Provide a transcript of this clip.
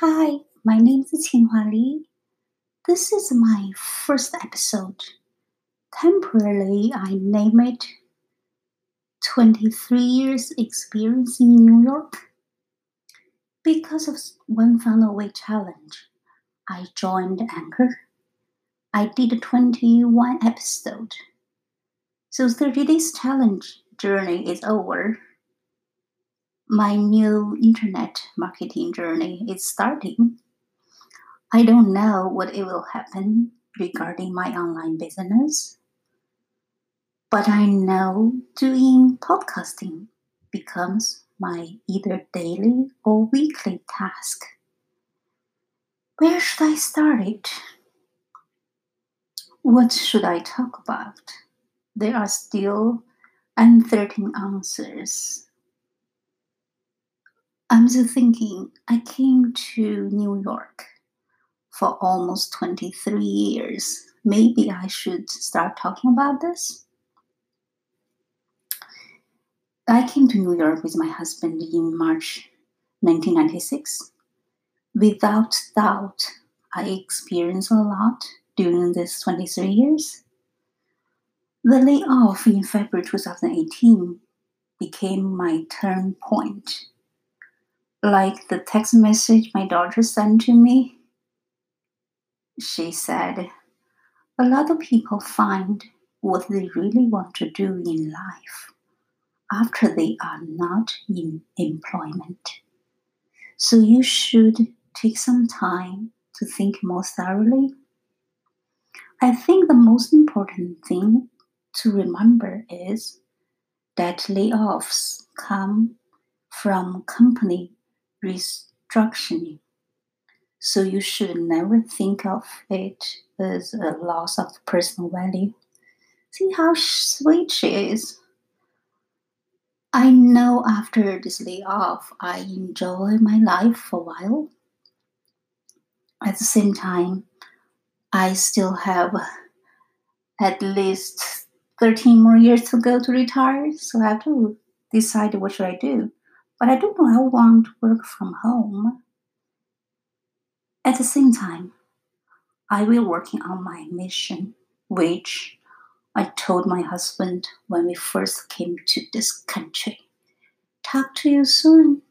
Hi, my name is Qinghua Li. This is my first episode. Temporarily, I name it 23 Years Experience in New York. Because of One Funnel Away challenge, I joined Anchor. I did 21 episode. So 30 days challenge journey is over my new internet marketing journey is starting. I don't know what it will happen regarding my online business, but I know doing podcasting becomes my either daily or weekly task. Where should I start it? What should I talk about? There are still uncertain answers I'm just thinking, I came to New York for almost 23 years. Maybe I should start talking about this. I came to New York with my husband in March 1996. Without doubt, I experienced a lot during these 23 years. The layoff in February 2018 became my turn point like the text message my daughter sent to me. She said, A lot of people find what they really want to do in life after they are not in employment. So you should take some time to think more thoroughly. I think the most important thing to remember is that layoffs come from company restructuring. So you should never think of it as a loss of personal value. See how sweet she is. I know after this layoff, I enjoy my life for a while. At the same time, I still have at least 13 more years to go to retire, so I have to decide what should I do but I don't know how long to work from home. At the same time, I will working on my mission, which I told my husband when we first came to this country. Talk to you soon.